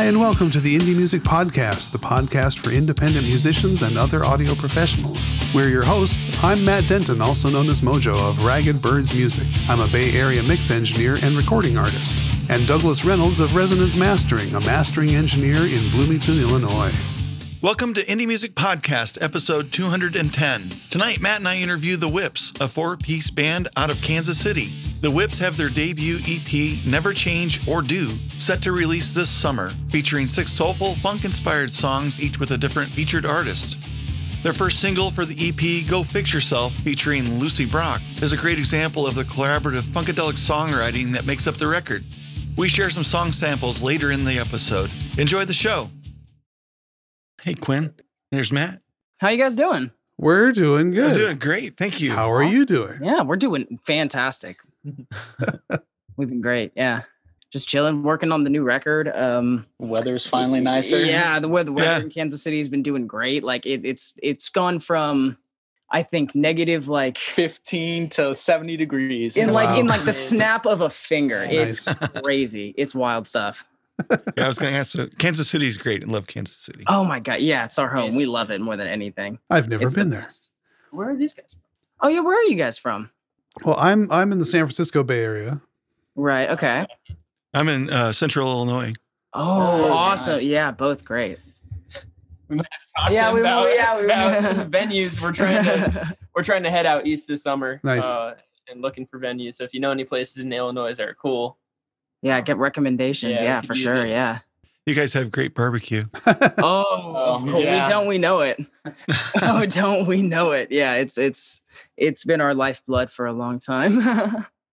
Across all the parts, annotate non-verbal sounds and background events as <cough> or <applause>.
Hi, and welcome to the Indie Music Podcast, the podcast for independent musicians and other audio professionals. We're your hosts. I'm Matt Denton, also known as Mojo of Ragged Birds Music. I'm a Bay Area mix engineer and recording artist. And Douglas Reynolds of Resonance Mastering, a mastering engineer in Bloomington, Illinois. Welcome to Indie Music Podcast, episode 210. Tonight, Matt and I interview The Whips, a four piece band out of Kansas City. The Whips have their debut EP, Never Change or Do, set to release this summer, featuring six soulful, funk inspired songs, each with a different featured artist. Their first single for the EP, Go Fix Yourself, featuring Lucy Brock, is a great example of the collaborative funkadelic songwriting that makes up the record. We share some song samples later in the episode. Enjoy the show. Hey, Quinn. There's Matt. How you guys doing? We're doing good. I'm doing great. Thank you. How are you doing? Yeah, we're doing fantastic. <laughs> We've been great. Yeah. Just chilling, working on the new record. Um Weather's finally nicer. Yeah, the weather, the weather Yeah. in Kansas City has been doing great. Like it, it's it's gone from I think negative like 15 to 70 degrees. in like in like the snap of a finger. <laughs> Nice. It's crazy. It's wild stuff. Yeah, I was going to ask. So Kansas is great. I love Kansas City. Oh my god. Yeah, it's our home. We love it more than anything. I've never It's the been there. best. Where are these guys? From? Oh yeah, where are you guys from? Well, I'm I'm in the San Francisco Bay Area. Right. Okay. I'm in uh, Central Illinois. Oh, Oh, awesome. nice. Yeah, both great. talk Yeah, we- him about, yeah, we- about <laughs> venues. We're trying to <laughs> we're trying to head out east this summer. Nice. Uh, and looking for venues. So if you know any places in Illinois that are cool, yeah, get recommendations. Yeah, Yeah, for sure. it. Yeah. You guys have great barbecue. <laughs> Oh, of oh, course. <laughs> yeah. we don't we know it. <laughs> oh, don't we know it? Yeah, it's it's it's been our lifeblood for a long time.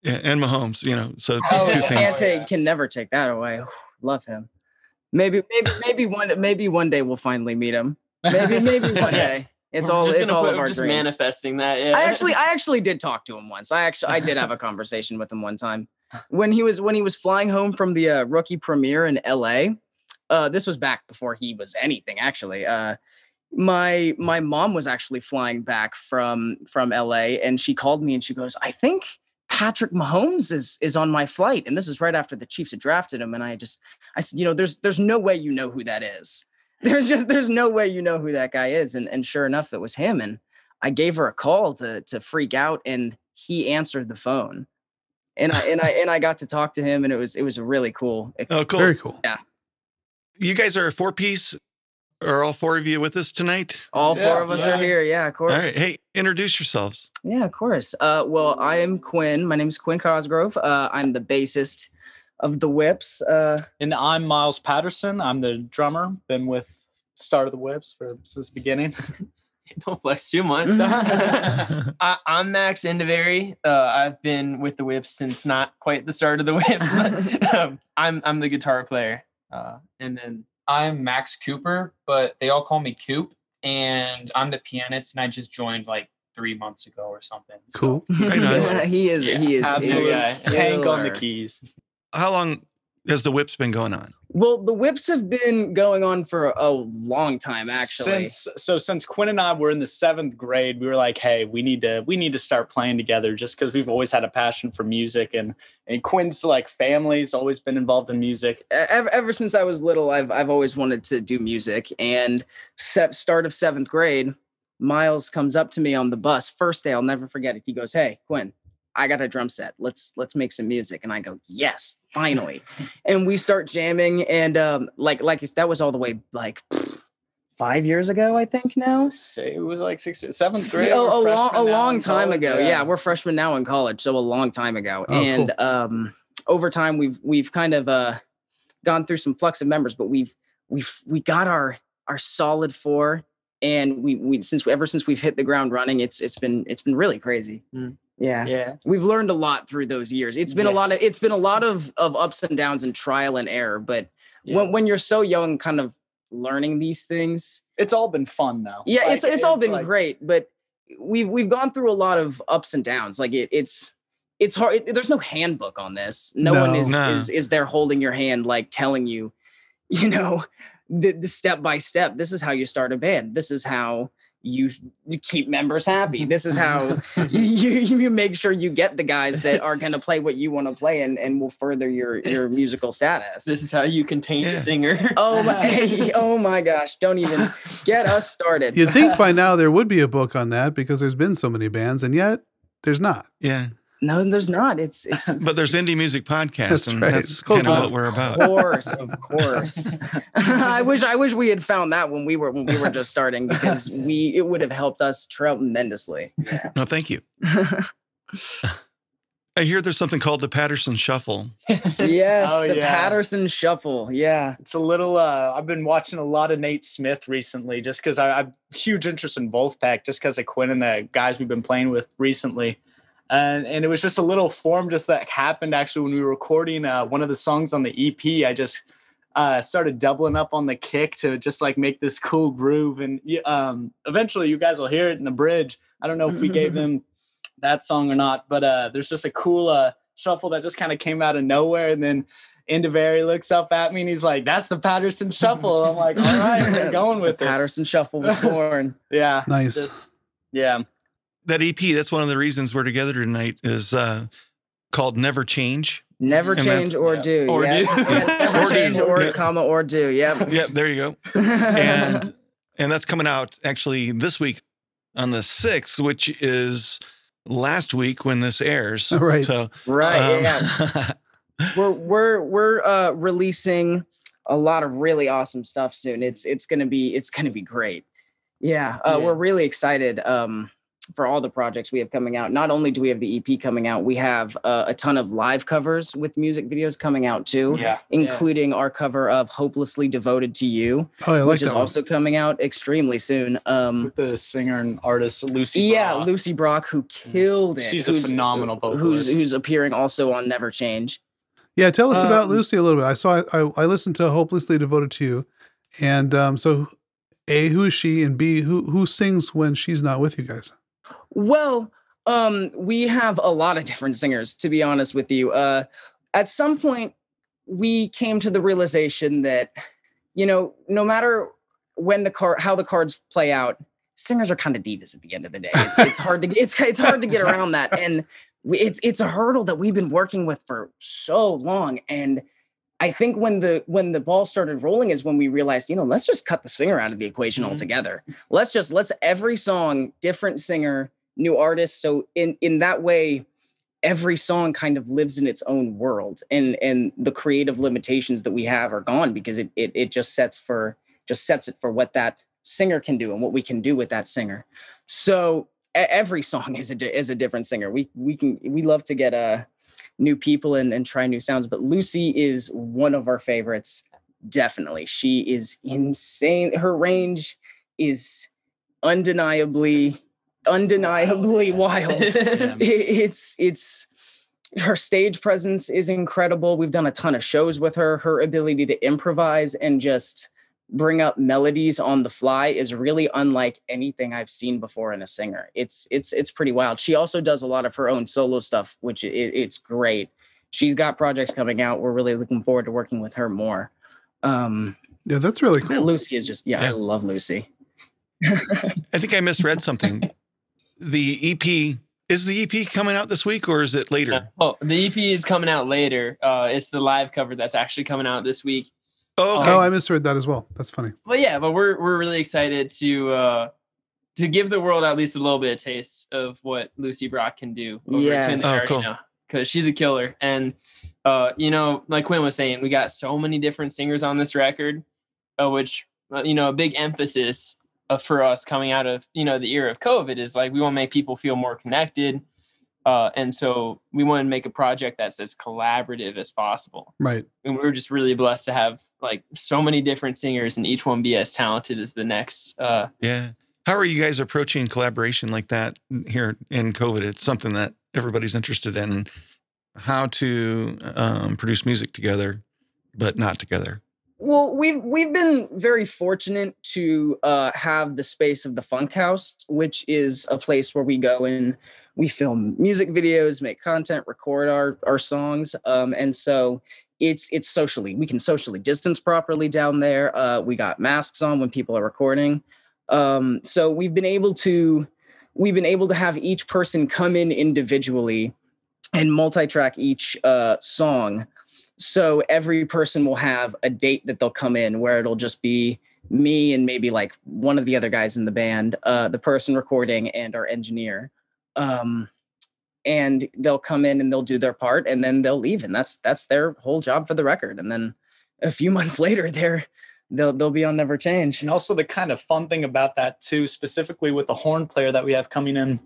Yeah, and Mahomes, you know, so Oh, two yeah. things. Can't take, can never take that away. Love him. Maybe maybe maybe one maybe one day we'll finally meet him. Maybe maybe one day. It's We're all just it's gonna all put- of our just dreams. manifesting that. Yeah. I actually I actually did talk to him once. I actually I did have a conversation with him one time when he was when he was flying home from the uh, rookie premiere in LA. Uh, this was back before he was anything actually. Uh, my my mom was actually flying back from from LA and she called me and she goes, "I think Patrick Mahomes is is on my flight." And this is right after the Chiefs had drafted him and I just I said, "You know, there's there's no way you know who that is." <laughs> There's just there's no way you know who that guy is and and sure enough it was him and I gave her a call to to freak out, and he answered the phone, and I and I and I got to talk to him, and it was it was really cool. Oh, cool. Very cool. Yeah, you guys are a four piece. Are all four of you with us tonight? All four of us yeah. are here. Yeah, of course. All right. Hey, introduce yourselves. Yeah, of course. Uh, well, I am Quinn. My name is Quinn Cosgrove. Uh, I'm the bassist of the Whips. Uh, And I'm Miles Patterson. I'm the drummer. Been with Start of the Whips for since the beginning. <laughs> <laughs> don't flex too much. <laughs> <laughs> I, I'm Max Endevery. Uh, I've been with the Whips since not quite the start of the Whips. But, um, I'm I'm the guitar player, uh, and then I'm Max Cooper, but they all call me Coop, and I'm the pianist, and I just joined like three months ago or something. So- Cool. Right he is. Yeah, he is. absolute a Hank on the keys. How long has the whips been going on? Well, the Whips have been going on for a long time, actually. Since so since Quinn and I were in the seventh grade, we were like, hey, we need to we need to start playing together just because we've always had a passion for music and and Quinn's like family's always been involved in music. ever, ever since I was little, I've I've always wanted to do music. And se- start of seventh grade, Miles comes up to me on the bus. First day, I'll never forget it. He goes, "Hey, Quinn, I got a drum set. Let's let's make some music." And I go, "Yes, <laughs> finally!" and we start jamming. And um, like like that was all the way like five years ago, I think now. Say it was like sixth, seventh <laughs> grade. a, a long, a long time ago. Yeah. we're freshmen now in college, so a long time ago. Oh, and um, over time, we've we've kind of uh, gone through some flux of members, but we've we've we got our our solid four, and we we since ever since we've hit the ground running, it's it's been it's been really crazy. Mm. Yeah. yeah, We've learned a lot through those years. It's been a lot of it's been a lot of of ups and downs and trial and error. But Yeah. when when you're so young, kind of learning these things, It's all been fun though. yeah, it's Like, it's all been like- great, but we've we've gone through a lot of ups and downs. Like it, it's it's hard. it- there's no handbook on this. No, one is No. is is there holding your hand, like telling you, <laughs> you know, the, the step by step. This is how you start a band. This is how you, you keep members happy. This is how <laughs> <laughs> you, you make sure you get the guys that are going to play what you want to play and, and will further your, your musical status. This is how you contain Yeah. a singer. <laughs> oh my, oh my gosh. Don't even get us started. You'd think by now there would be a book on that because there's been so many bands, and yet there's not. Yeah. No, there's not. It's, it's, <laughs> But there's indie music podcasts, That's and right. that's kind of what we're about. Of course, of course. <laughs> <laughs> I wish I wish we had found that when we were when we were just starting because we it would have helped us tremendously. No, thank you. I hear there's something called the Patterson Shuffle. Yes, Oh, the yeah. Patterson Shuffle. Yeah. It's a little. Uh, I've been watching a lot of Nate Smith recently, just because I I've huge interest in Vulfpeck, just because of Quinn and the guys we've been playing with recently, and and it was just a little form just that happened actually when we were recording uh, one of the songs on the EP. I just uh, started doubling up on the kick to just like make this cool groove, and um, eventually you guys will hear it in the bridge. I don't know if we gave <laughs> them that song or not, but uh, there's just a cool uh, shuffle that just kind of came out of nowhere, and then. Indavari looks up at me and he's like, "That's the Patterson Shuffle." I'm like, "All right, we're <laughs> going with the it." Patterson Shuffle was <laughs> born. Yeah, Nice. Just- yeah. That EP, that's one of the reasons we're together tonight, is uh, called Never Change. Never And change or yeah. do. Or yeah. do. Yeah, Never <laughs> Or do. or Yeah. comma or do. Yep. Yep, there you go. <laughs> And and that's coming out actually this week on the 6th, which is last week when this airs. <laughs> Right. So right. um, yeah. we're we're we're uh releasing a lot of really awesome stuff soon it's it's gonna be it's gonna be great yeah, uh, Yeah. we're really excited um for all the projects we have coming out not only do we have the ep coming out we have uh, a ton of live covers with music videos coming out too Yeah. including our cover of hopelessly devoted to you Oh, I like which is one. also coming out extremely soon um With the singer and artist Lucy. yeah Brock. lucy brock who killed it She's a who's- phenomenal vocalist. who's appearing also on never change Yeah, tell us about Um, Lucy a little bit. I saw I, I listened to Hopelessly Devoted to You, and um, so a who is she, and b who who sings when she's not with you guys. Well, um, we have a lot of different singers, to be honest with you. Uh, at some point, we came to the realization that, you know, no matter when the card, how the cards play out, singers are kind of divas at the end of the day. It's, it's <laughs> hard to it's it's hard to get around that, and we, it's it's a hurdle that we've been working with for so long. And I think when the when the ball started rolling is when we realized, you know, let's just cut the singer out of the equation Mhm. altogether. Let's just let's every song different singer, new artists. So in in that way, every song kind of lives in its own world, and and the creative limitations that we have are gone because it it it just sets for just sets it for what that singer can do and what we can do with that singer. So every song <laughs> is a is a different singer. We we can we love to get uh new people and, and try new sounds, but Lucy is one of our favorites. Definitely, she is insane. Her range is undeniably undeniably <laughs> wild. <laughs> It- it's it's her stage presence is incredible. We've done a ton of shows with her. Her ability to improvise and just bring up melodies on the fly is really unlike anything I've seen before in a singer. It's it's it's pretty wild. She also does a lot of her own solo stuff, which it, it's great. She's got projects coming out. We're really looking forward to working with her more. Um, Yeah, that's really cool. Lucy is just yeah, Yeah. I love Lucy. <laughs> I think I misread something. The EP is the EP coming out this week or is it later? Oh, the EP is coming out later. Uh, it's the live cover that's actually coming out this week. Oh, okay. Oh, I misread that as well. That's funny. But yeah, but we're we're really excited to uh to give the world at least a little bit of taste of what Lucy Brock can do over Yes. to in the Oh, area cool. Because she's a killer. And uh, you know, like Quinn was saying, we got so many different singers on this record, uh, which uh, you know, a big emphasis uh, for us coming out of you know the era of COVID is like we want to make people feel more connected. Uh, and so we want to make a project that's as collaborative as possible Right. and we were just really blessed to have like so many different singers and each one be as talented as the next uh Yeah. How are you guys approaching collaboration like that here in COVID? It's something that everybody's interested in. How to um, produce music together, but not together. Well, we've we've been very fortunate to uh, have the space of the Funk House, which is a place where we go and we film music videos, make content, record our our songs, um, and so it's it's socially we can socially distance properly down there. Uh, we got masks on when people are recording. Um, so we've been able to we've been able to have each person come in individually and multi-track each uh, song. So every person will have a date that they'll come in where it'll just be me and maybe like one of the other guys in the band, uh, the person recording and our engineer. Um, and they'll come in and they'll do their part and then they'll leave and that's that's their whole job for the record and then a few <laughs> months later they're they'll they'll be on never change And also the kind of fun thing about that too, specifically with the horn player that we have coming in,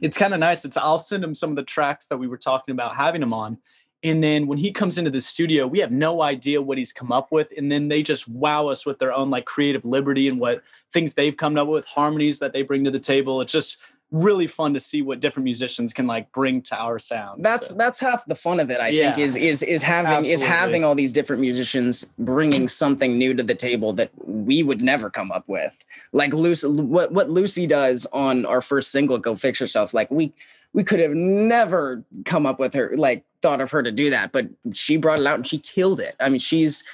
it's kind of nice. It's I'll send him some of the tracks that we were talking about having him on. And then when he comes into the studio, we have no idea what he's come up with. And then they just wow us with their own like creative liberty and what things they've come up with, harmonies that they bring to the table. It's just really fun to see what different musicians can like bring to our sound. that's So, that's half the fun of it i Yeah. think is is is having is having all these different musicians bringing something new to the table that we would never come up with like lucy what what lucy does on our first single go fix yourself like we we could have never come up with her like thought of her to do that but she brought it out and she killed it. I mean she's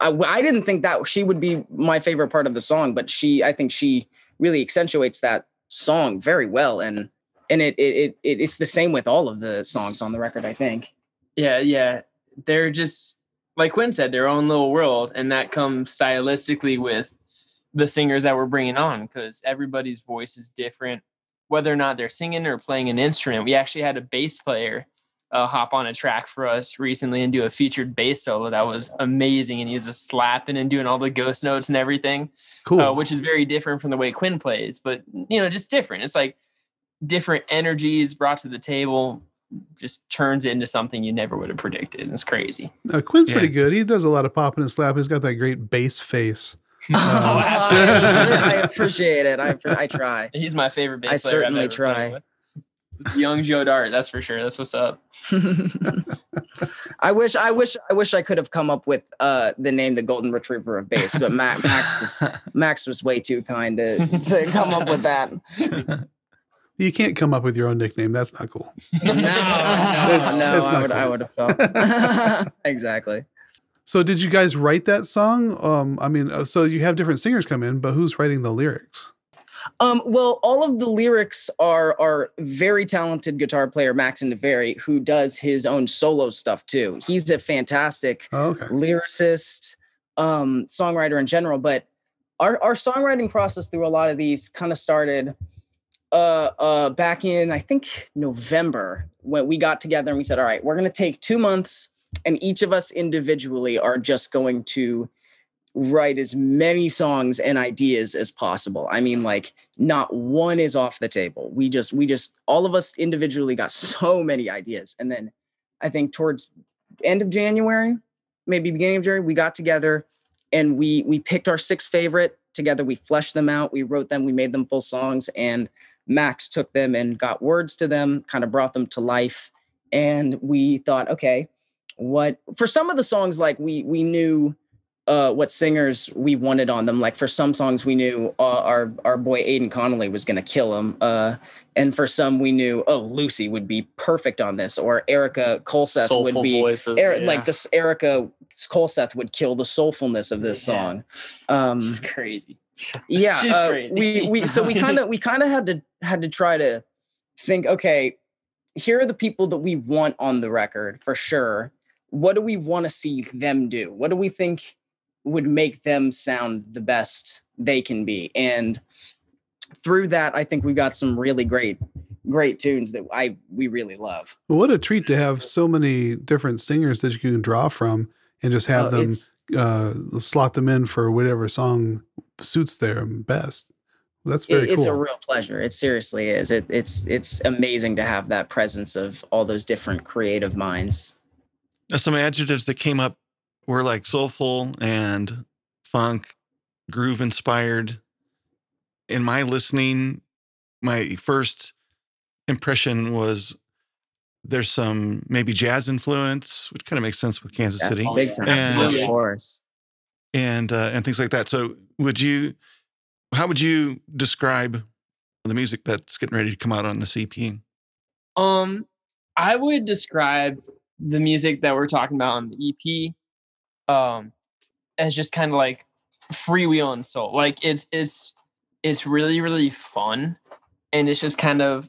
I, I didn't think that she would be my favorite part of the song but she i think she really accentuates that song very well and and it it, it it it's the same with all of the songs on the record i think. Yeah, yeah. They're just like Quinn said, their own little world, and that comes stylistically with the singers that we're bringing on because everybody's voice is different, whether or not they're singing or playing an instrument. We actually had a bass player uh, hop on a track for us recently and do a featured bass solo that was amazing, and he was just slapping and doing all the ghost notes and everything Cool. uh, which is very different from the way Quinn plays, but you know, just different. It's like different energies brought to the table just turns into something you never would have predicted. And it's crazy. Uh, Quinn's Yeah. pretty good. He does a lot of popping and slapping. He's got that great bass face. <laughs> Oh, Um, I, I appreciate it. I I try. He's my favorite bass I player. I've certainly ever try. with. Young Joe Dart, that's for sure. That's what's up. <laughs> I wish I wish I wish I could have come up with uh the name the golden retriever of bass, but Max, Max was <laughs> Max was way too kind to, to come up with that. You can't come up with your own nickname. That's not cool. No, no, no, That's not I would I would have felt exactly. So, did you guys write that song? Um, I mean, uh, so you have different singers come in, but who's writing the lyrics? Um, well, all of the lyrics are are very talented guitar player Max Indeveri, who does his own solo stuff too. He's a fantastic Oh, okay. lyricist, um, songwriter in general. But our our songwriting process through a lot of these kind of started uh uh back in I think November when we got together and we said, all right, we're gonna take two months and each of us individually are just going to write as many songs and ideas as possible. I mean, like not one is off the table. We just we just all of us individually got so many ideas. And then I think towards end of January, maybe beginning of January, we got together and we we picked our six favorite together. We fleshed them out, we wrote them, we made them full songs, and Max took them and got words to them, kind of brought them to life. And we thought, okay, what for some of the songs, like we we knew uh, what singers we wanted on them. Like for some songs, we knew uh, our our boy Aiden Connolly was going to kill him, uh, and for some, we knew oh Lucy would be perfect on this, or Erica Colseth would be voices, Er- yeah. like this. Erica Colseth would kill the soulfulness of this Yeah. song. Um, It's crazy. <laughs> yeah She's uh, great. we we so we <laughs> kind of we kind of had to had to try to think okay here are the people that we want on the record for sure what do we want to see them do what do we think would make them sound the best they can be and through that i think we've got some really great great tunes that i we really love Well, what a treat to have so many different singers that you can draw from and just have Uh, them uh, slot them in for whatever song suits their best. That's very it- it's cool. a real pleasure. It seriously is. It, it's it's amazing to have that presence of all those different creative minds. Now, some adjectives that came up were like soulful and funk, groove inspired. In my listening, my first impression was there's some maybe jazz influence, which kind of makes sense with Kansas Yeah, City Oh, big time, And- of course. and uh, and things like that. So, would you, how would you describe the music that's getting ready to come out on the EP? Um, I would describe the music that we're talking about on the EP um as just kind of like freewheeling soul. Like it's it's it's really really fun, and it's just kind of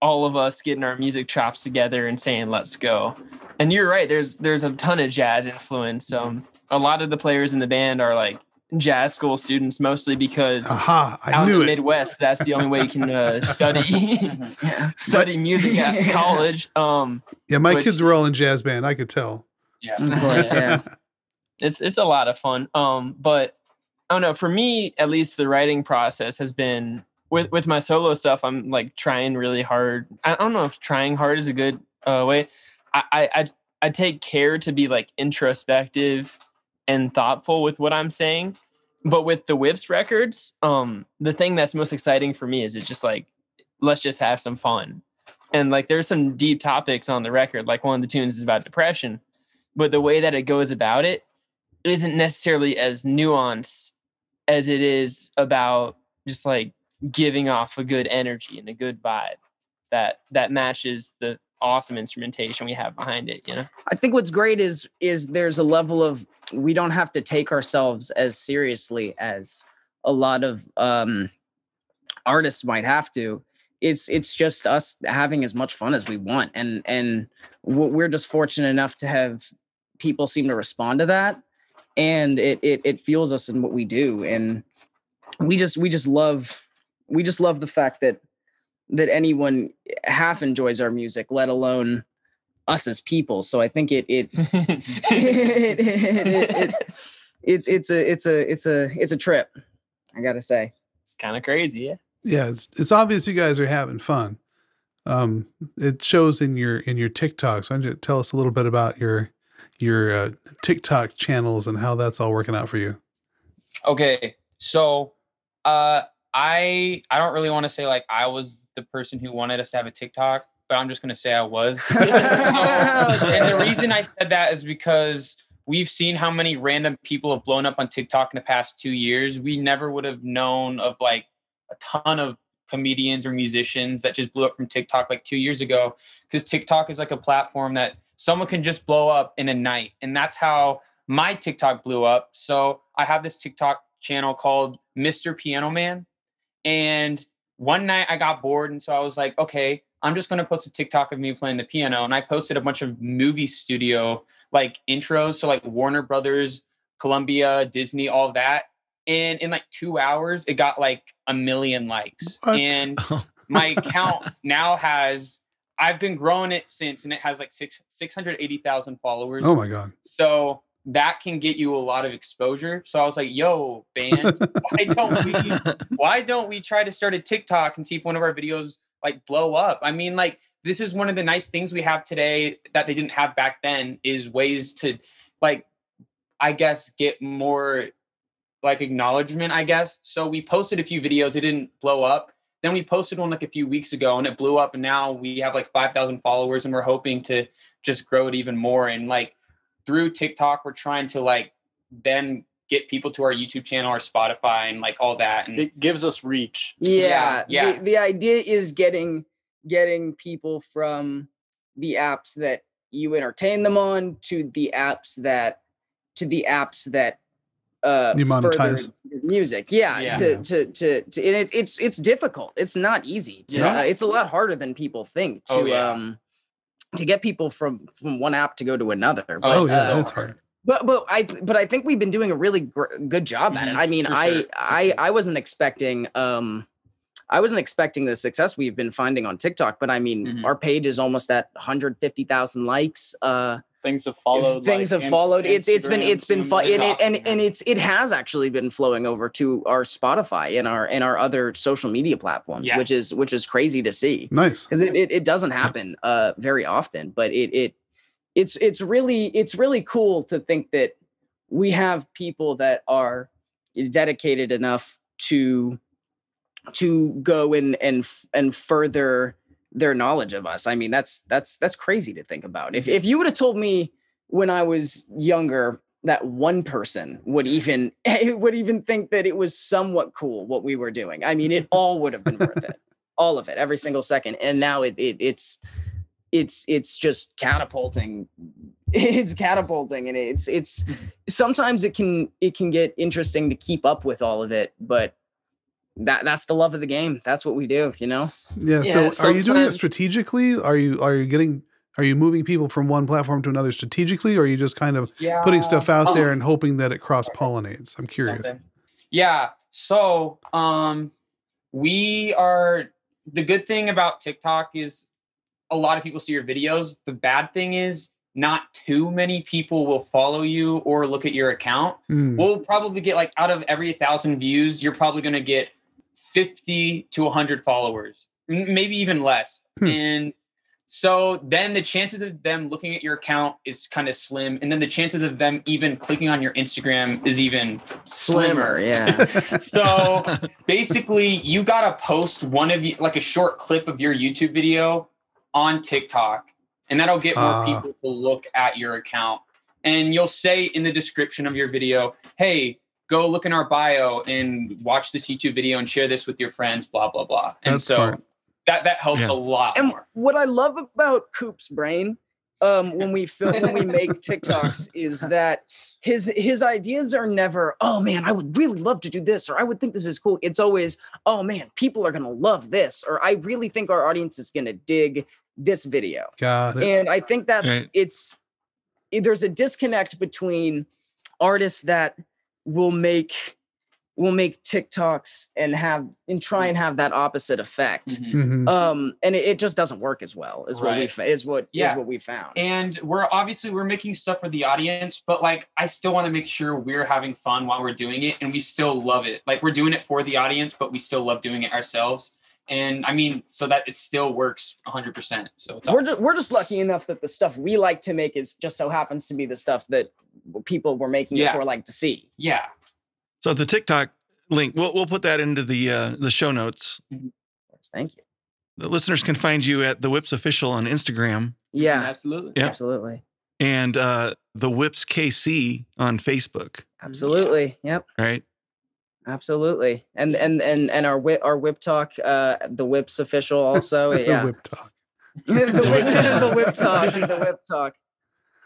all of us getting our music chops together and saying let's go. And you're right. There's there's a ton of jazz influence. Um, a lot of the players in the band are like jazz school students, mostly because Aha! I out in the it. Midwest, that's the only way you can uh, <laughs> study study music at <laughs> college. Um, Yeah, my which- kids were all in jazz band. I could tell. Yeah. Of course, <laughs> yeah. it's it's a lot of fun. Um, but I don't know. For me, at least, the writing process has been with with my solo stuff. I'm like trying really hard. I don't know if trying hard is a good uh, way. I, I I I take care to be like introspective and thoughtful with what I'm saying. But with the Whips records, um, the thing that's most exciting for me is it's just like let's just have some fun. And like there's some deep topics on the record. Like one of the tunes is about depression, but the way that it goes about it isn't necessarily as nuanced as it is about just like giving off a good energy and a good vibe that that matches the awesome instrumentation we have behind it you know I think what's great is is there's a level of we don't have to take ourselves as seriously as a lot of um artists might have to. It's it's just us having as much fun as we want and and we're just fortunate enough to have people seem to respond to that and it it it fuels us in what we do and we just we just love we just love the fact that that anyone half enjoys our music let alone us as people so i think it it <laughs> it, it, it, it, it's it's a it's a it's a it's a trip i gotta say it's kind of crazy yeah Yeah, it's it's obvious you guys are having fun. Um, it shows in your in your TikToks. Why don't you tell us a little bit about your your uh, TikTok channels and how that's all working out for you? Okay, so uh, I I don't really want to say like I was the person who wanted us to have a TikTok, but I'm just gonna say I was. <laughs> So- um, and the <laughs> reason I said that is because we've seen how many random people have blown up on TikTok in the past two years. We never would have known of like a ton of comedians or musicians that just blew up from TikTok like two years ago because TikTok is like a platform that someone can just blow up in a night. And that's how my TikTok blew up. So I have this TikTok channel called Mr. Piano Man. And one night I got bored. And so I was like, okay, I'm just going to post a TikTok of me playing the piano. And I posted a bunch of movie studio like intros. So like Warner Brothers, Columbia, Disney, all that. And in like two hours, it got like a million likes. What? And <laughs> oh my account now has, I've been growing it since, and it has like six, 680,000 followers. Oh my god! So that can get you a lot of exposure. So I was like, yo, band, why <laughs> don't we why don't we try to start a TikTok and see if one of our videos like blow up? I mean, like this is one of the nice things we have today that they didn't have back then is ways to like I guess get more like acknowledgement, I guess. So we posted a few videos, it didn't blow up. Then we posted one like a few weeks ago and it blew up and now we have like 5,000 followers and we're hoping to just grow it even more and like through TikTok we're trying to like then get people to our YouTube channel or Spotify and like all that and It gives us reach. yeah, yeah. The, the idea is getting getting people from the apps that you entertain them on to the apps that to the apps that uh You further monetize. music yeah, Yeah. To, to to to and it, it's it's difficult it's not easy to, Yeah. uh, it's a lot harder than people think to Oh, yeah. um to get people from from one app to go to another but, Oh yeah, uh, that's hard. but but I but I think we've been doing a really gr- good job at it. Mhm, I mean, for I sure, I. I wasn't expecting um I wasn't expecting the success we've been finding on TikTok, but I mean, Mhm. our page is almost at 150,000 likes. Uh Things have followed. things like, have followed. Inst- It's it's been it's been Zoom, fun and it, and awesome, and it's it has actually been flowing over to our Spotify and our and our other social media platforms, Yeah. which is which is crazy to see Nice. because it, it, it doesn't happen uh very often but it it it's it's really it's really cool to think that we have people that are is dedicated enough to to go and and and further their knowledge of us. I mean that's that's that's crazy to think about. If if you would have told me when i was younger that one person would even <laughs> eh, would even think that it was somewhat cool what we were doing i mean it <laughs> all would have been worth it. All of it every single second. And now it, it it's it's it's just catapulting <laughs> it's catapulting and it's it's mm. sometimes it can it can get interesting to keep up with all of it but that that's the love of the game. That's what we do, you know. Yeah. Yeah, so, are you doing it strategically? Are you are you getting are you moving people from one platform to another strategically, or are you just kind of Yeah. putting stuff out Oh. there <laughs> and hoping that it cross pollinates? I'm curious. something. Yeah. So um we are the good thing about TikTok is a lot of people see your videos. The bad thing is not too many people will follow you or look at your account. Hmm. We'll probably get like out of every thousand views, you're probably gonna get 50 to 100 followers, maybe even less. Hmm. And so then the chances of them looking at your account is kind of slim. And then the chances of them even clicking on your Instagram is even Slimmer, slimmer. yeah. <laughs> So basically, you got to post one of you, like a short clip of your YouTube video on TikTok, and that'll get more Ah. people to look at your account. And you'll say in the description of your video, hey, go look in our bio and watch this YouTube video and share this with your friends, blah, blah, blah. And That's so smart. that, that helps Yeah. a lot And more. what I love about Coop's brain, um, when we film, when we make <laughs> TikToks, is that his his ideas are never, oh man, I would really love to do this, or I would think this is cool. It's always, oh man, people are gonna love this, or I really think our audience is gonna dig this video. Got it. And I think that's Right. it's there's a disconnect between artists that will make will make TikToks and have and try and have that opposite effect. Mhm. Mhm. Um, and it, it just doesn't work as well is what we Right. is what is Yeah. what we found. And we're obviously we're making stuff for the audience, but like I still want to make sure we're having fun while we're doing it and we still love it. Like we're doing it for the audience, but we still love doing it ourselves. And I mean, so that it still works 100%. So it's we're just we're just lucky enough that the stuff we like to make is just so happens to be the stuff that people were making Yeah. it for like to see. yeah. So the TikTok link, we'll we'll put that into the uh, the show notes. Thank you. The listeners can find you at the Whips official on Instagram Yeah, Absolutely. Yeah. absolutely. and uh, the Whips KC on Facebook. Absolutely. Yep. Right. Absolutely. And and and and our whip our whip talk, uh the whips official also. <laughs> the yeah. whip talk. <laughs> the, whip, <laughs> the whip talk. The whip talk.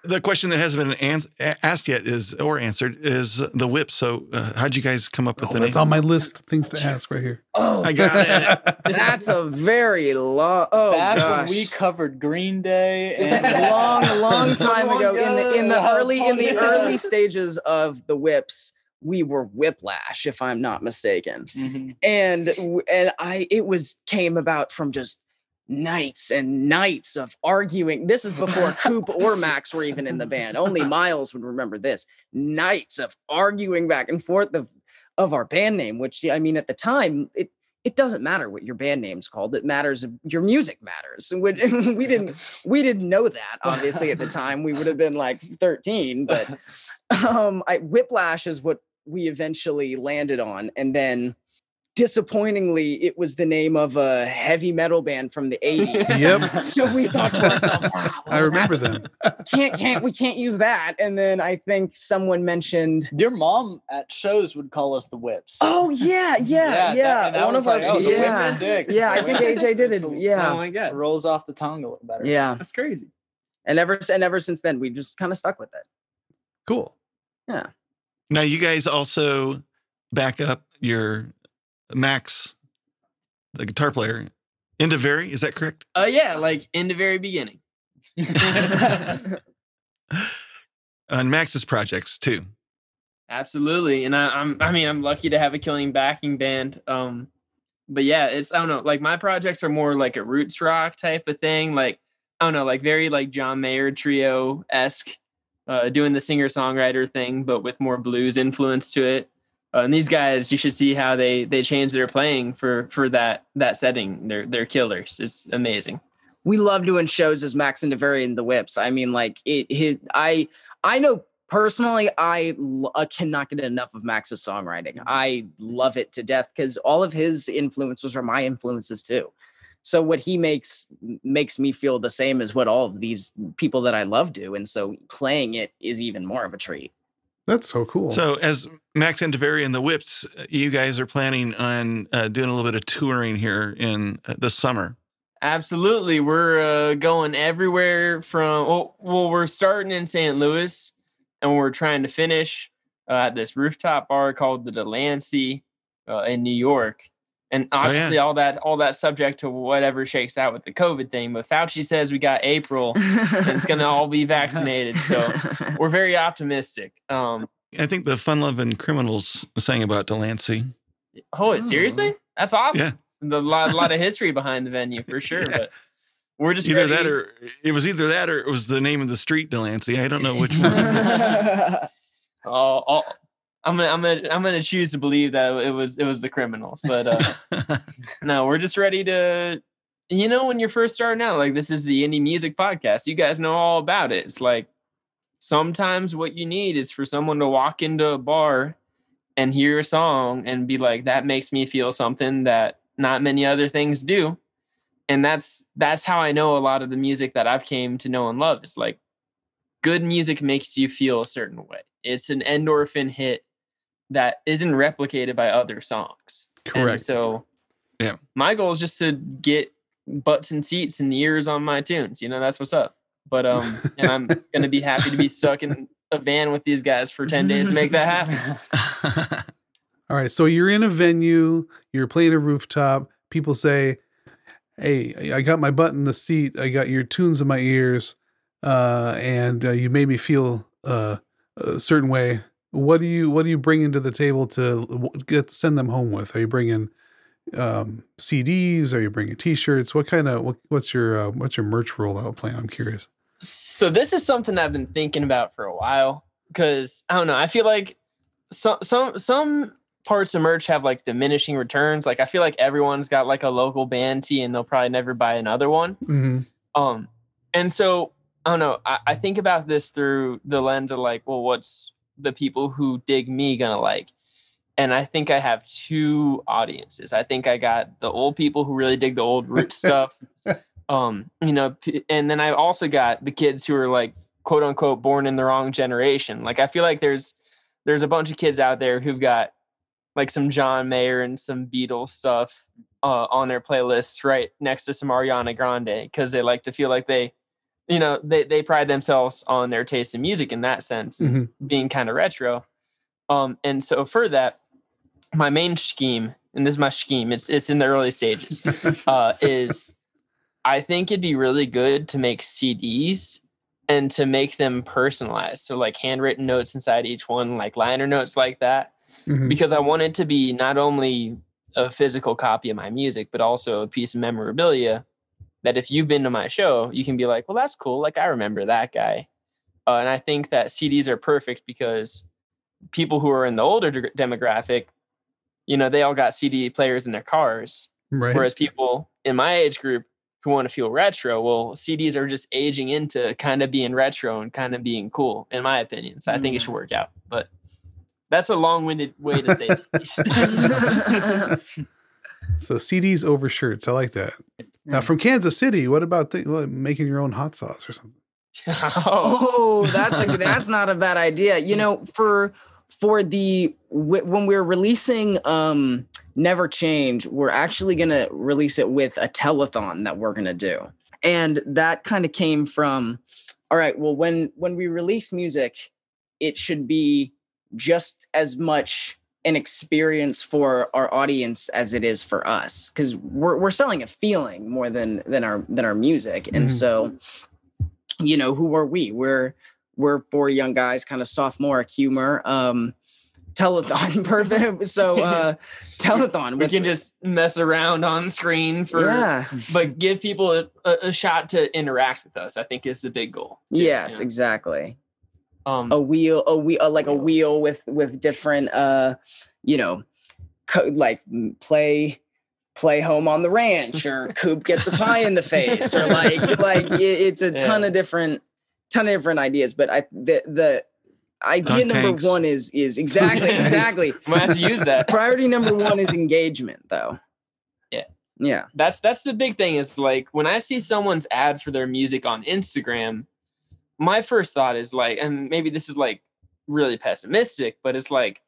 The question that hasn't been ans- asked yet is or answered is the Whip. So uh, how'd you guys come up with Oh, the that's name? on my list of things to ask right here. Oh, I got it. <laughs> that's a very long. Oh Back gosh. when we covered Green Day a <laughs> and <laughs> long, long time ago in the in the early in the early stages of the whips, we were Whiplash, if I'm not mistaken. Mhm. And and I it was came about from just nights and nights of arguing. This is before Coop or Max were even in the band. Only <laughs> Miles would remember this. Nights of arguing back and forth of of our band name, which I mean at the time it it doesn't matter what your band name's called. It matters if your music matters. We, <laughs> we didn't <laughs> we didn't know that obviously at the time. We would have been like 13, but um I Whiplash is what we eventually landed on and then disappointingly it was the name of a heavy metal band from the 80s. <laughs> Yep. <laughs> so we thought to ourselves, "Ah, <laughs> I remember them. Can't can't we can't use that. And then I think someone mentioned Your mom at shows would call us the Whips. Oh yeah, yeah, yeah. that- that One was of our like, oh, the whip yeah. sticks. Yeah, I think AJ did it. a- Yeah. Oh my god. rolls off the tongue a little better. Yeah. That's crazy. And ever and ever since then we just kind of stuck with it. Cool. Yeah. Now you guys also back up your Max, the guitar player, into very. Is that correct? Uh yeah, like in the very beginning. <laughs> <laughs> On Max's projects too. Absolutely. And I, I'm I mean I'm lucky to have a killing backing band. Um but yeah, it's I don't know, like my projects are more like a roots rock type of thing. Like I don't know, like very like John Mayer trio esque, uh, doing the singer songwriter thing, but with more blues influence to it. Uh, and these guys, you should see how they they change their playing for for that that setting. They're they're killers. It's amazing. we love doing shows as Max and DeVary and the Whips. I mean, like it. His, I I know personally, I cannot get enough of Max's songwriting. I love it to death because all of his influences are my influences too. So what he makes makes me feel the same as what all of these people that I love do, and so playing it is even more of a treat. That's so cool. So as Max and DeVary and the Whips, uh, you guys are planning on uh, doing a little bit of touring here in uh, the summer. Absolutely. We're uh, going everywhere from, well, well, we're starting in St. Louis and we're trying to finish uh, at this rooftop bar called the Delancey uh, in New York. And Oh, yeah. obviously all that all that subject to whatever shakes out with the COVID thing. But Fauci says we got April <laughs> and it's gonna all be vaccinated. So <laughs> we're very optimistic. Um I think the Fun Lovin' Criminals sang about Delancey. oh seriously? That's awesome. Yeah. The lot lot of history behind the venue for <laughs> sure. Yeah. But we're just Either ready. that or it was either that or it was the name of the street Delancey. I don't know which one. Oh, oh, I'm gonna, I'm gonna, I'm gonna choose to believe that it was, it was the criminals. But uh, <laughs> no, we're just ready to, you know, when you're first starting out, like this is the indie music podcast. You guys know all about it. It's like sometimes what you need is for someone to walk into a bar and hear a song and be like, that makes me feel something that not many other things do. And that's that's how I know a lot of the music that I've came to know and love. It's like good music makes you feel a certain way. It's an endorphin hit that isn't replicated by other songs. And Correct. so, Yeah. my goal is just to get butts and seats and ears on my tunes. You know, that's what's up. But um, and I'm <laughs> gonna be happy to be stuck in a van with these guys for ten days to make that happen. <laughs> All right, so you're in a venue, you're playing a rooftop. People say, "Hey, I got my butt in the seat. I got your tunes in my ears, uh, and uh, you made me feel uh, a certain way." What do you What do you bring into the table to get send them home with? Are you bringing um, CDs? Are you bringing T-shirts? What kind of what, what's your uh, what's your merch rollout plan? I'm curious. So this is something I've been thinking about for a while because I don't know. I feel like some some some parts of merch have like diminishing returns. Like I feel like everyone's got like a local band tee and they'll probably never buy another one. Mm-hmm. Um, and so I don't know. I, I think about this through the lens of like, well, what's the people who dig me gonna like? And I think I have two audiences. I think I got the old people who really dig the old root <laughs> stuff. Um, you know, and then I also got the kids who are like quote unquote born in the wrong generation. Like I feel like there's there's a bunch of kids out there who've got like some John Mayer and some Beatles stuff uh, on their playlists right next to some Ariana Grande because they like to feel like they, you know, they they pride themselves on their taste in music in that sense, Mhm. being kind of retro. Um, and so for that, my main scheme, and this is my scheme, it's it's in the early stages, <laughs> uh, is I think it'd be really good to make CDs and to make them personalized. So like handwritten notes inside each one, like liner notes like that Mhm. because I want it to be not only a physical copy of my music, but also a piece of memorabilia that if you've been to my show, you can be like, well, that's cool. Like, I remember that guy. Uh, and I think that CDs are perfect because people who are in the older de- demographic, you know, they all got CD players in their cars. Right. Whereas people in my age group who want to feel retro, well, CDs are just aging into kind of being retro and kind of being cool, in my opinion. So I think it should work out. But that's a long-winded way to say <laughs> CDs. <laughs> So CDs over shirts. I like that. Now from Kansas City, what about th- what, making your own hot sauce or something? <laughs> Oh, that's a, that's not a bad idea. You know, for for the when we're releasing um Never Change, we're actually going to release it with a telethon that we're going to do. And that kind of came from all right, well when when we release music, it should be just as much an experience for our audience as it is for us cuz we're we're selling a feeling more than than our than our music. And Mhm. so you know, who are we? We're we're four young guys, kind of sophomore humor. Um telethon <laughs> perfect. So uh <laughs> telethon we with- can just mess around on screen for yeah. but give people a, a, a shot to interact with us i think is the big goal too, Yes, you know? exactly. Um A wheel, a wheel, uh, like a wheel with with different uh, you know, co- like mm, play play home on the ranch or Coop gets a pie in the face or like <laughs> like it, it's a ton Yeah. of different ton of different ideas. But I the the idea Dunk number tanks. one is is <laughs> exactly exactly i might have to use that priority number <laughs> one is engagement though. Yeah. Yeah. that's that's the big thing is like when i see someone's ad for their music on instagram my first thought is like and maybe this is like really pessimistic but it's like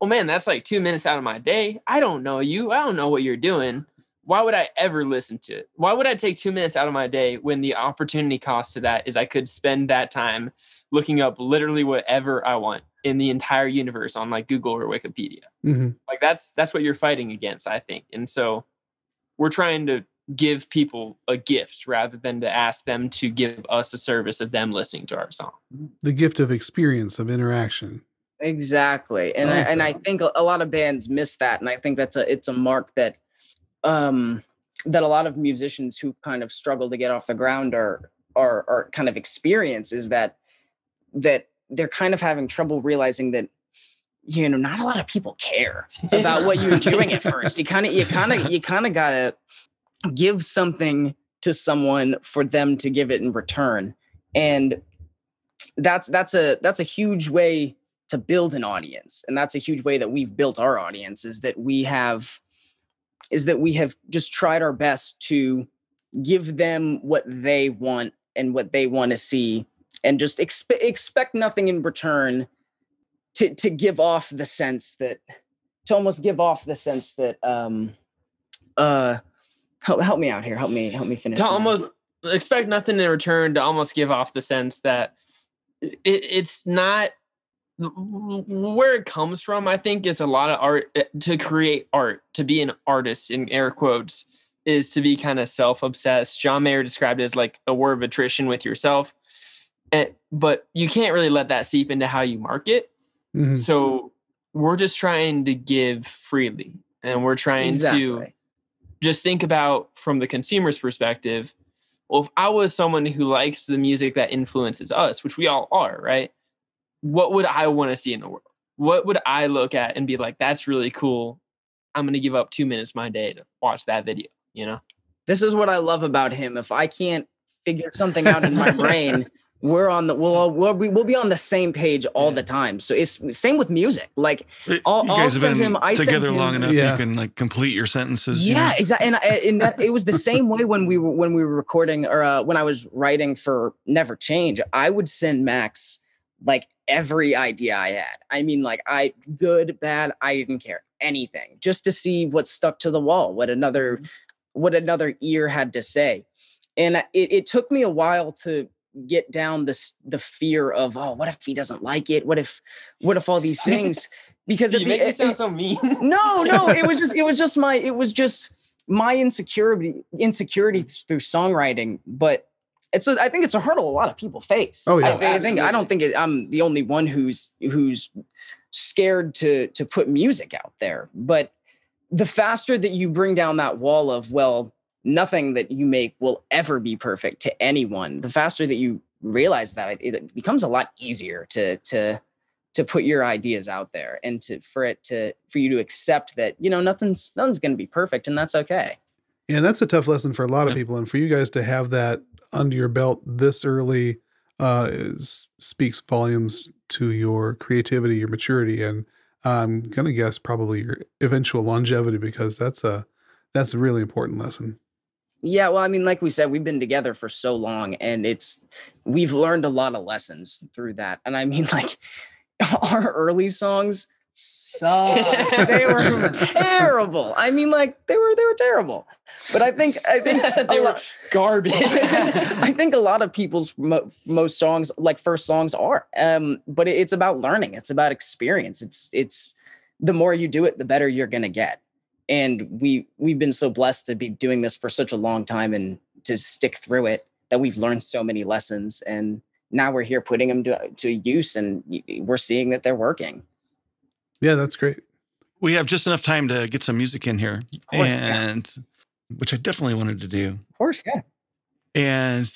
oh man that's like two minutes out of my day i don't know you i don't know what you're doing why would I ever listen to it? Why would I take two minutes out of my day when the opportunity cost to that is I could spend that time looking up literally whatever I want in the entire universe on like Google or Wikipedia. hmm Like that's that's what you're fighting against, I think. And so we're trying to give people a gift rather than to ask them to give us a service of them listening to our song. The gift of experience of interaction. Exactly. And I I, and. I think a a lot of bands miss that. And I think that's a it's a mark that um that a lot of musicians who kind of struggle to get off the ground are are are kind of experience is that that they're kind of having trouble realizing that you know not a lot of people care about what you're <laughs> doing at first. You kind of you kind of you kind of gotta give something to someone for them to give it in return. And that's that's a that's a huge way to build an audience and that's a huge way that we've built our audience is that we have is that we have just tried our best to give them what they want and what they want to see and just expe- expect nothing in return to to give off the sense that to almost give off the sense that um uh help, help me out here. Help me help me finish to my- almost expect nothing in return to almost give off the sense that it, it's not where it comes from i think is a lot of art eh, to create art to be an artist in air quotes is to be kind of self-obsessed. John mayer described it as like a war of attrition with yourself. And, but you can't really let that seep into how you market. Mhm. so we're just trying to give freely and we're trying to exactly just think about from the consumer's perspective well if i was someone who likes the music that influences us which we all are right? What would i want to see in the world? What would i look at and be like that's really cool. I'm going to give up two minutes of my day to watch that video you know? This is what I love about him. If I can't figure something out in my <laughs> brain, we're on the we'll all- we'll be, we'll be on the same page all the time. So it's same with music. Like It- I'll- you I'll have send been him- I send together him- long enough Yeah. you can like complete your sentences. you know? yeah, exactly. And, and that it was the <laughs> same way when we were when we were recording or uh, when I was writing for Never Change. I would send Max like every idea I had. I mean, like I good, bad, I didn't care anything, just to see what stuck to the wall, what another what another ear had to say. And it, it took me a while to get down this the fear of oh what if he doesn't like it what if what if all these things because at you the, make me sound so mean no no it was just it was <laughs> just my it was just my insecurity insecurity mm. through songwriting but it's a, I think it's a hurdle a lot of people face. Oh, yeah. I, I think I don't think it, I'm the only one who's who's scared to to put music out there. But the faster that you bring down that wall of well, nothing that you make will ever be perfect to anyone. The faster that you realize that, it, becomes a lot easier to to to put your ideas out there and to for it to for you to accept that you know nothing's nothing's going to be perfect and that's okay. Yeah, and that's a tough lesson for a lot of people, and for you guys to have that under your belt this early uh, is, speaks volumes to your creativity, your maturity, and I'm gonna guess probably your eventual longevity because that's a that's a really important lesson. Yeah, well, I mean, like we said, we've been together for so long, and it's we've learned a lot of lessons through that. And I mean, <laughs> like our early songs sucked; <laughs> they were terrible. I mean, like they were they were terrible. But I think I think <laughs> They were lot- garbage I think a lot of people's mo- most songs, like first songs, are. Um, but it's about learning. It's about experience. It's it's the more you do it, the better you're gonna get. And we we've been so blessed to be doing this for such a long time and to stick through it that we've learned so many lessons. And now we're here putting them to, to use, and we're seeing that they're working. Yeah, that's great. We have just enough time to get some music in here, Of course, yeah. and which I definitely wanted to do. Of course, yeah. And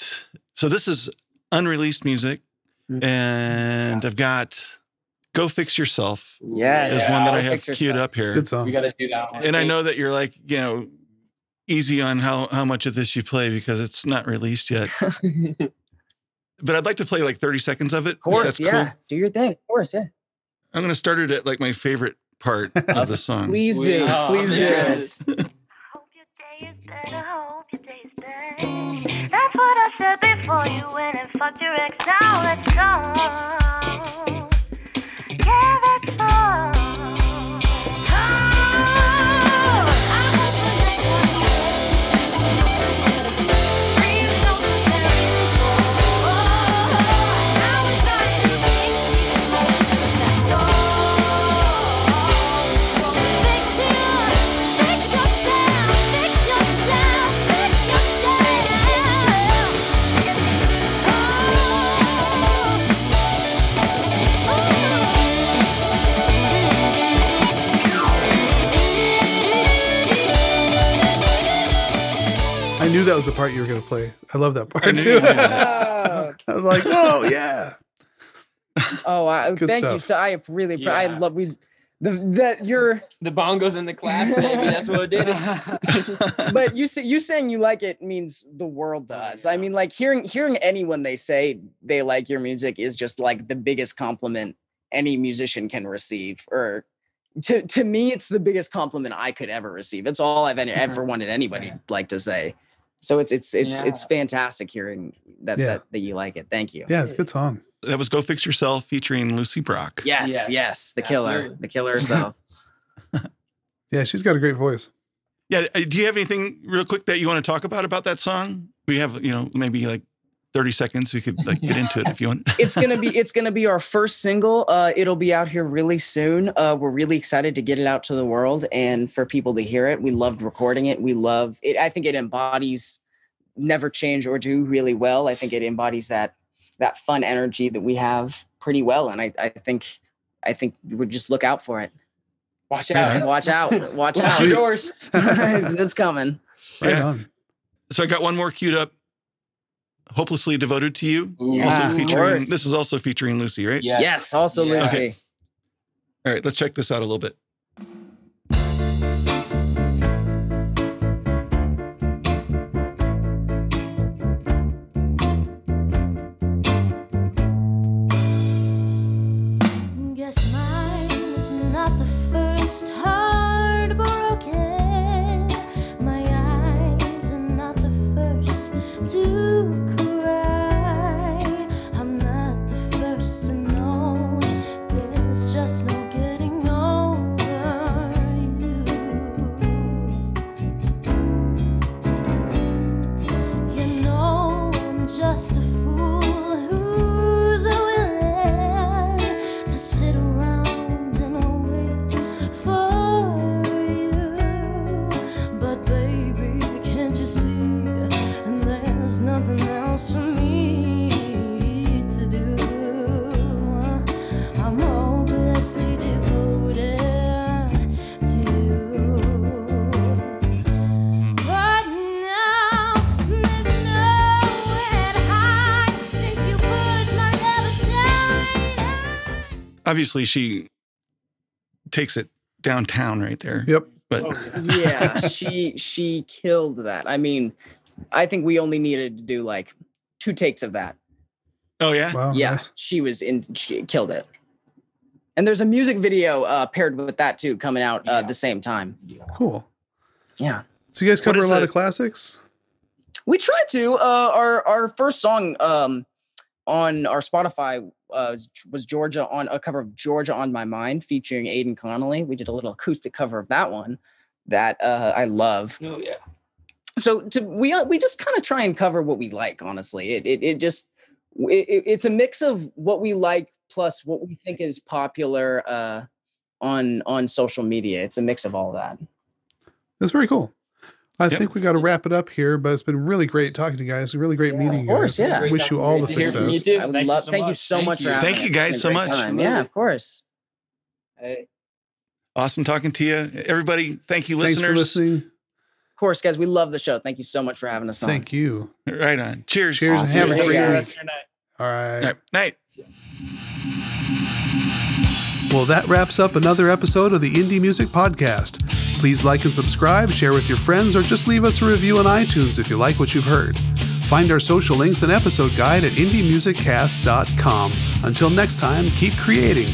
so this is unreleased music, Mhm. and I've got "Go Fix Yourself" Yeah, is one that I have queued up It's a here. good song. We got to do that one. And I know that you're like, you know, easy on how how much of this you play because it's not released yet. <laughs> But I'd like to play like 30 seconds of it. Of course, that's yeah. cool. Do your thing. Of course, yeah. I'm gonna start it at like my favorite part <laughs> of the song. Please do. oh, Please do. yes. <laughs> Hope your day is better. Hope your day is better. That's what I said before you went and fucked your ex. Now let's go. That was the part you were going to play. I love that part I too. <laughs> Oh, I was like, oh yeah. <laughs> oh I, Good thank you. So I really, appre- I love we the that you're. The bongos in the class, baby. That's what it did <laughs> but you say, you saying you like it means the world oh, to us. I mean, like hearing hearing anyone they say they like your music is just like the biggest compliment any musician can receive. Or to to me, it's the biggest compliment I could ever receive. It's all I've any, ever wanted anybody like to say. So it's it's it's it's fantastic hearing that, Yeah. that that you like it. Thank you. Yeah, it's a good song. That was Go Fix Yourself featuring Lucy Brock. Yes, yes, Yes, the killer, absolutely. the killer herself. <laughs> Yeah, she's got a great voice. Yeah. uh, Do you have anything real quick that you want to talk about about that song? We have, you know, maybe like 30 seconds. We could like get into it if you want. <laughs> it's gonna be <laughs> it's gonna be our first single. Uh, it'll be out here really soon. Uh, we're really excited to get it out to the world and for people to hear it. We loved recording it. We love it. I think it embodies never change or do really well. I think it embodies that that fun energy that we have pretty well. And I, I think I think we just look out for it. Watch out. on. Watch out. <laughs> Watch Watch out. your doors. it's coming. Right Yeah. on. So I got one more queued up. Hopelessly devoted to you. Ooh. also Yeah, of featuring. This is also featuring Lucy, right? Yeah. Yes, also Yeah. Lucy. Okay. All right. Let's check this out a little bit. Obviously, she takes it downtown right there. Yep. But <laughs> yeah she she killed that i mean i think we only needed to do like two takes of that oh yeah. Wow. yeah nice. she was in she killed it and there's a music video uh paired with that too coming out uh Yeah. the same time Cool. yeah So you guys cover a lot the- of classics? we tried to uh our our first song um on our spotify uh was- was georgia on a cover of georgia on my mind featuring aiden connolly we did a little acoustic cover of that one that uh i love. Oh yeah. so to we uh, we just kind of try and cover what we like honestly. It it, it just it, it- it's a mix of what we like plus what we think is popular uh on on social media. It's a mix of all that. That's very cool. I Yep. think we got to wrap it up here, but it's been really great talking to you guys. Really great meeting you of course, guys. yeah. Wish you all the Great to hear from you success. too. i would Thank you love so thank you much. so Thank much for you. having Thank you guys so been a great much. time. yeah of course Hey. Awesome talking to you, everybody. Thank you, Thanks listeners. for listening. of course guys we love the show thank you so much for having us on Thank you. Right on. Cheers. Cheers Awesome. and have a Hey, great guys. week. All right. All right. Night. Well, that wraps up another episode of the Indie Music Podcast. Please like and subscribe, share with your friends, or just leave us a review on iTunes if you like what you've heard. Find our social links and episode guide at indiemusiccast.com. Until next time, keep creating.